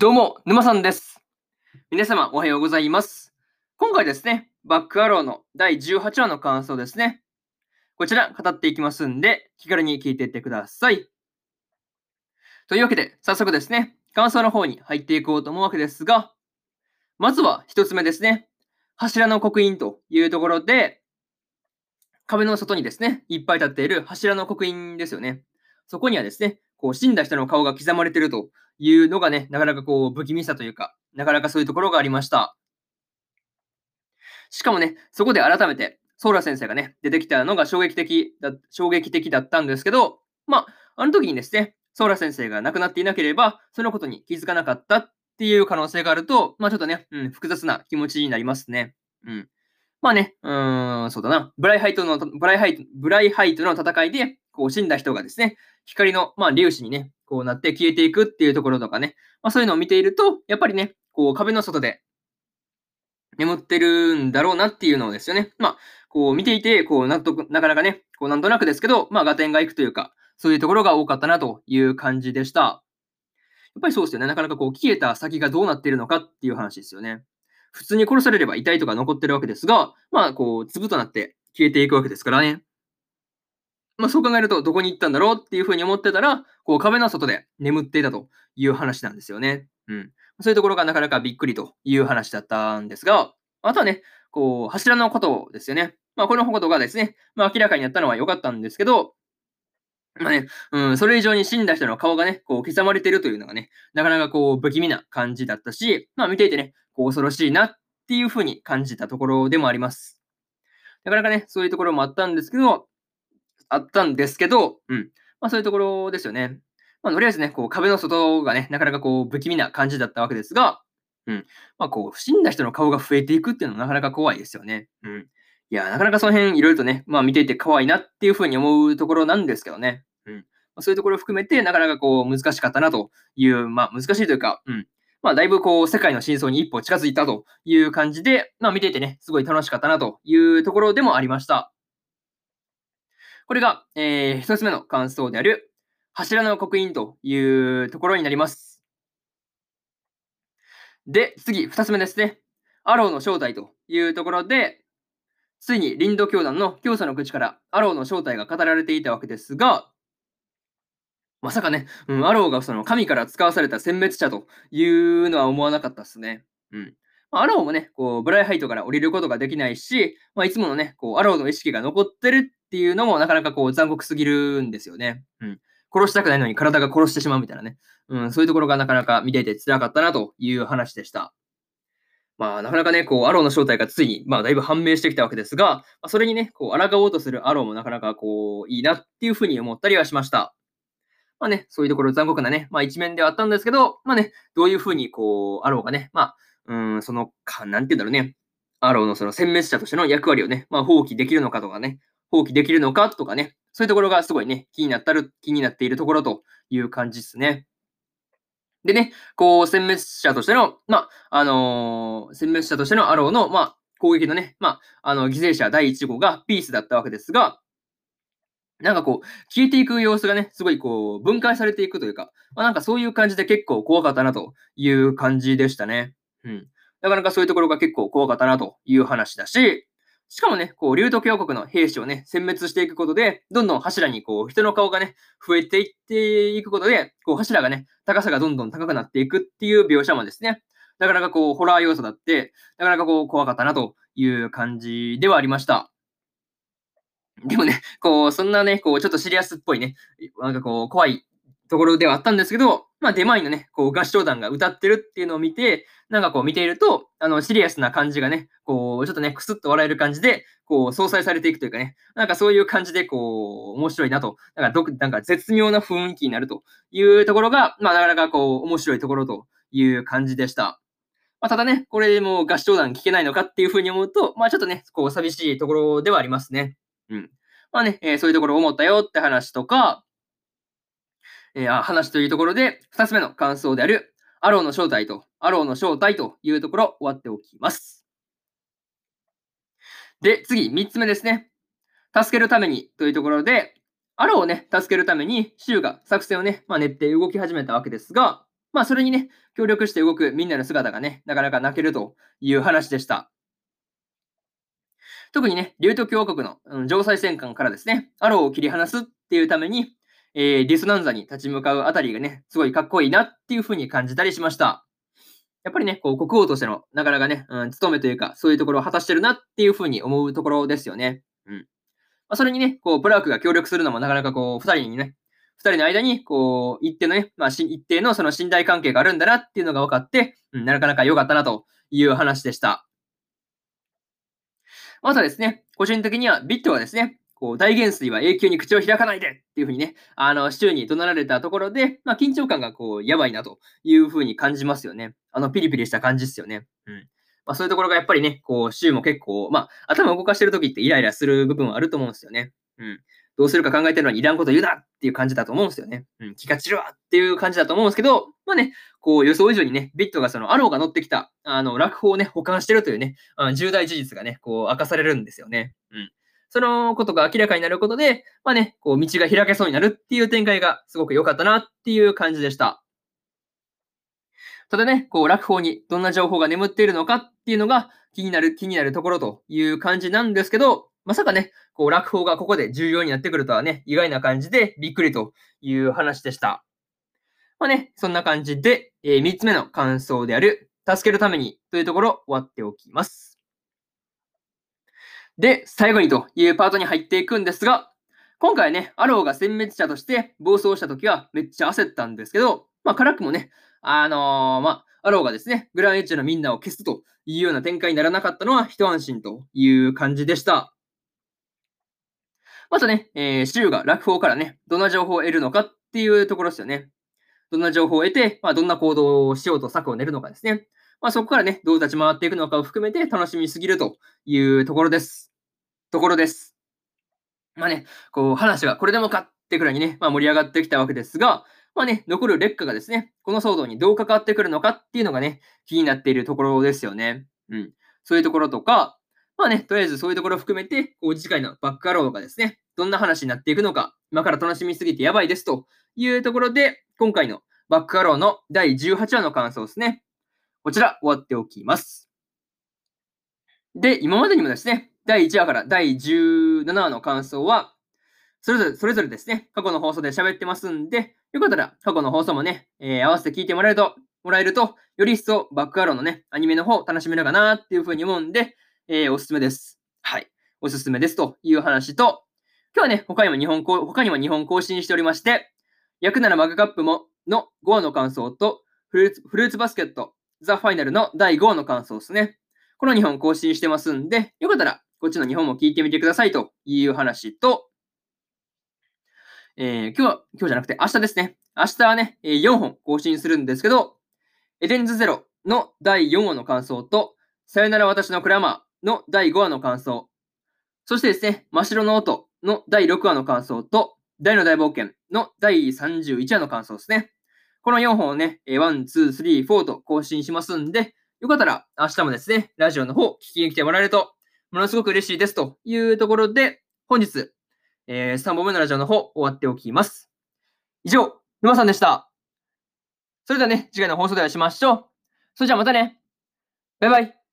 どうも、沼さんです。皆様、おはようございます。今回ですね、バックアローの第18話の感想ですね。こちら、語っていきますんで、気軽に聞いていってください。というわけで、早速ですね、感想の方に入っていこうと思うわけですが、まずは一つ目ですね、柱の刻印というところで、壁の外にですね、いっぱい立っている柱の刻印ですよね。そこにはですね、こう死んだ人の顔が刻まれているというのがね、なかなかこう不気味さというか、なかなかそういうところがありました。しかもね、そこで改めて、ソーラ先生がね、出てきたのが衝撃的だ衝撃的だったんですけど、まあ、あの時にですね、ソーラ先生が亡くなっていなければ、そのことに気づかなかったっていう可能性があると、まあちょっとね、うん、複雑な気持ちになりますね。うん。まあね、うーん、そうだな。ブライハイトの、ブライハイト、ブライハイトの戦いで、こう死んだ人がですね、光の、まあ、粒子にね、こうなって消えていくっていうところとかね、まあ、そういうのを見ていると、やっぱりね、こう壁の外で眠ってるんだろうなっていうのをですよね。まあ、こう見ていて、こう納得、なかなかね、こうなんとなくですけど、まあ、合点がいくというか、そういうところが多かったなという感じでした。やっぱりそうですよね。なかなかこう消えた先がどうなっているのかっていう話ですよね。普通に殺されれば遺体とか残ってるわけですが、まあ、こう、粒となって消えていくわけですからね。まあ、そう考えると、どこに行ったんだろうっていうふうに思ってたら、こう壁の外で眠っていたという話なんですよね。うん。そういうところがなかなかびっくりという話だったんですが、あとはね、こう、柱のことですよね。まあ、このことがですね、まあ、明らかになったのは良かったんですけど、まあね、うん、それ以上に死んだ人の顔がね、こう刻まれてるというのがね、なかなかこう不気味な感じだったし、まあ見ていてね、こう恐ろしいなっていうふうに感じたところでもあります。なかなかね、そういうところもあったんですけど、あったんですけど、うん。まあそういうところですよね。まあとりあえずね、こう壁の外がね、なかなかこう不気味な感じだったわけですが、うん。まあこう死んだ人の顔が増えていくっていうのはなかなか怖いですよね。うん。いや、なかなかその辺いろいろとね、まあ見ていて怖いなっていうふうに思うところなんですけどね。うん。まあ、そういうところを含めて、なかなかこう難しかったなという、まあ難しいというか、うん。まあだいぶこう世界の真相に一歩近づいたという感じで、まあ見ていてね、すごい楽しかったなというところでもありました。これが、えー、一つ目の感想である、柱の刻印というところになります。で、次、二つ目ですね。アローの正体というところで、ついにリンド教団の教祖の口からアローの正体が語られていたわけですが、まさかね、うん、アローがその神から使わされた殲滅者というのは思わなかったですね。うん。アローもね、こう、ブライハイトから降りることができないし、まあ、いつものね、こう、アローの意識が残ってるっていうのもなかなかこう、残酷すぎるんですよね。うん。殺したくないのに体が殺してしまうみたいなね。うん、そういうところがなかなか見ていて辛かったなという話でした。まあ、なかなかね、こう、アローの正体がついに、まあ、だいぶ判明してきたわけですが、まあ、それにね、こう、抗おうとするアローもなかなかこう、いいなっていうふうに思ったりはしました。まあね、そういうところ残酷なね、まあ一面ではあったんですけど、まあね、どういうふうにこう、アローがね、まあ、うん、その、か、なんて言うんだろうね、アローのその殲滅者としての役割をね、まあ放棄できるのかとかね、放棄できるのかとかね、そういうところがすごいね、気になったる、気になっているところという感じですね。でね、こう、殲滅者としての、まあ、あのー、殲滅者としてのアローの、まあ、攻撃のね、まあ、あの、犠牲者第1号がピースだったわけですが、なんかこう、消えていく様子がね、すごいこう、分解されていくというか、まあ、なんかそういう感じで結構怖かったなという感じでしたね。うん。なかなかそういうところが結構怖かったなという話だし、しかもね、こう、竜都教国の兵士をね、殲滅していくことで、どんどん柱にこう、人の顔がね、増えていっていくことで、こう、柱がね、高さがどんどん高くなっていくっていう描写もですね、なかなかこう、ホラー要素だって、なかなかこう、怖かったなという感じではありました。でもね、こう、そんなね、こう、ちょっとシリアスっぽいね、なんかこう、怖いところではあったんですけど、まあ、デマイのね、こう、合唱団が歌ってるっていうのを見て、なんかこう、見ていると、あの、シリアスな感じがね、こう、ちょっとね、くすっと笑える感じで、こう、相殺されていくというかね、なんかそういう感じで、こう、面白いなと、なんか、なんか絶妙な雰囲気になるというところが、まあ、なかなかこう、面白いところという感じでした。まあ、ただね、これでもう合唱団聞けないのかっていうふうに思うと、まあ、ちょっとね、こう、寂しいところではありますね。うん。まあね、えー、そういうところを思ったよって話とか、えー、話というところで、二つ目の感想である、アローの正体と、アローの正体というところ、終わっておきます。で、次、三つ目ですね。助けるためにというところで、アローをね、助けるために、シュウが作戦をね、まあ、練って動き始めたわけですが、まあ、それにね、協力して動くみんなの姿がね、なかなか泣けるという話でした。特にね、リュート卿和国の、うん、城塞戦艦からですね、アローを切り離すっていうために、えー、ディスナンザに立ち向かうあたりがね、すごいかっこいいなっていうふうに感じたりしました。やっぱりね、こう国王としてのなかなかね、うん、務めというか、そういうところを果たしてるなっていうふうに思うところですよね。うん。まあ、それにね、こう、プラークが協力するのもなかなかこう、二人にね、二人の間に、こう、一定のね、まあ、一定のその信頼関係があるんだなっていうのが分かって、うん、なかなか良かったなという話でした。またですね、個人的にはビットはですね、こう大元帥は永久に口を開かないでっていうふうにね、あの、市中に怒鳴られたところで、まあ、緊張感がこう、やばいなというふうに感じますよね。あの、ピリピリした感じですよね。うん。まあ、そういうところがやっぱりね、こう、州も結構、まあ、頭を動かしてる時ってイライラする部分はあると思うんですよね。うん。どうするか考えてるのにいらんこと言うなっていう感じだと思うんですよね。うん、気が散るわっていう感じだと思うんですけど、まあね、こう予想以上にね、ビットがそのアローが乗ってきた、あの、落法をね、保管してるというね、あ重大事実がね、こう明かされるんですよね。うん。そのことが明らかになることで、まあね、こう道が開けそうになるっていう展開がすごく良かったなっていう感じでした。ただね、こう落法にどんな情報が眠っているのかっていうのが気になる、気になるところという感じなんですけど、まさかね、こう落法がここで重要になってくるとはね、意外な感じでびっくりという話でした。まあね、そんな感じで、えー、3つ目の感想である、助けるためにというところ終わっておきます。で、最後にというパートに入っていくんですが、今回ね、アローが殲滅者として暴走した時はめっちゃ焦ったんですけど、まあ、辛くもね、あのー、まあ、アローがですね、グランエッジのみんなを消すというような展開にならなかったのは一安心という感じでした。まずね、えー、シュが落法からね、どんな情報を得るのかっていうところですよね。どんな情報を得て、まあ、どんな行動をしようと策を練るのかですね。まあ、そこからね、どう立ち回っていくのかを含めて楽しみすぎるというところです。ところです。まあね、こう話がこれでもかってくらいにね、まあ、盛り上がってきたわけですが、まあね、残る劣化がですね、この騒動にどう関わってくるのかっていうのがね、気になっているところですよね。うん。そういうところとか、まあね、とりあえずそういうところを含めて、こう次回のバックアローがですね、どんな話になっていくのか、今から楽しみすぎてやばいですというところで、今回のバックアローの第18話の感想ですね。こちら終わっておきます。で、今までにもですね、第1話から第17話の感想は、それぞれ、それぞれですね、過去の放送で喋ってますんで、よかったら過去の放送もね、えー、合わせて聞いてもらえると、もらえると、より一層バックアローのね、アニメの方楽しめるかなっていうふうに思うんで、えー、おすすめです。はい。おすすめですという話と、今日はね、他にも日本、他にも日本更新しておりまして、役ならマグカップもの5話の感想と、フルーツフルーツバスケット、ザ・ファイナルの第5話の感想ですね。この2本更新してますんで、よかったらこっちの2本も聞いてみてくださいという話と、えー、今日は、今日じゃなくて明日ですね。明日はね、4本更新するんですけど、エデンズゼロの第4話の感想と、さよなら私のクラマー、の第5話の感想、そしてですね、真っ白の音の第6話の感想と、大の大冒険の第31話の感想ですね。この4本をね、1、2、3、4と更新しますんで、よかったら明日もですね、ラジオの方聞きに来てもらえると、ものすごく嬉しいですというところで、本日、えー、3本目のラジオの方終わっておきます。以上、沼さんでした。それではね、次回の放送でお会いしましょう。それじゃあまたね。バイバイ。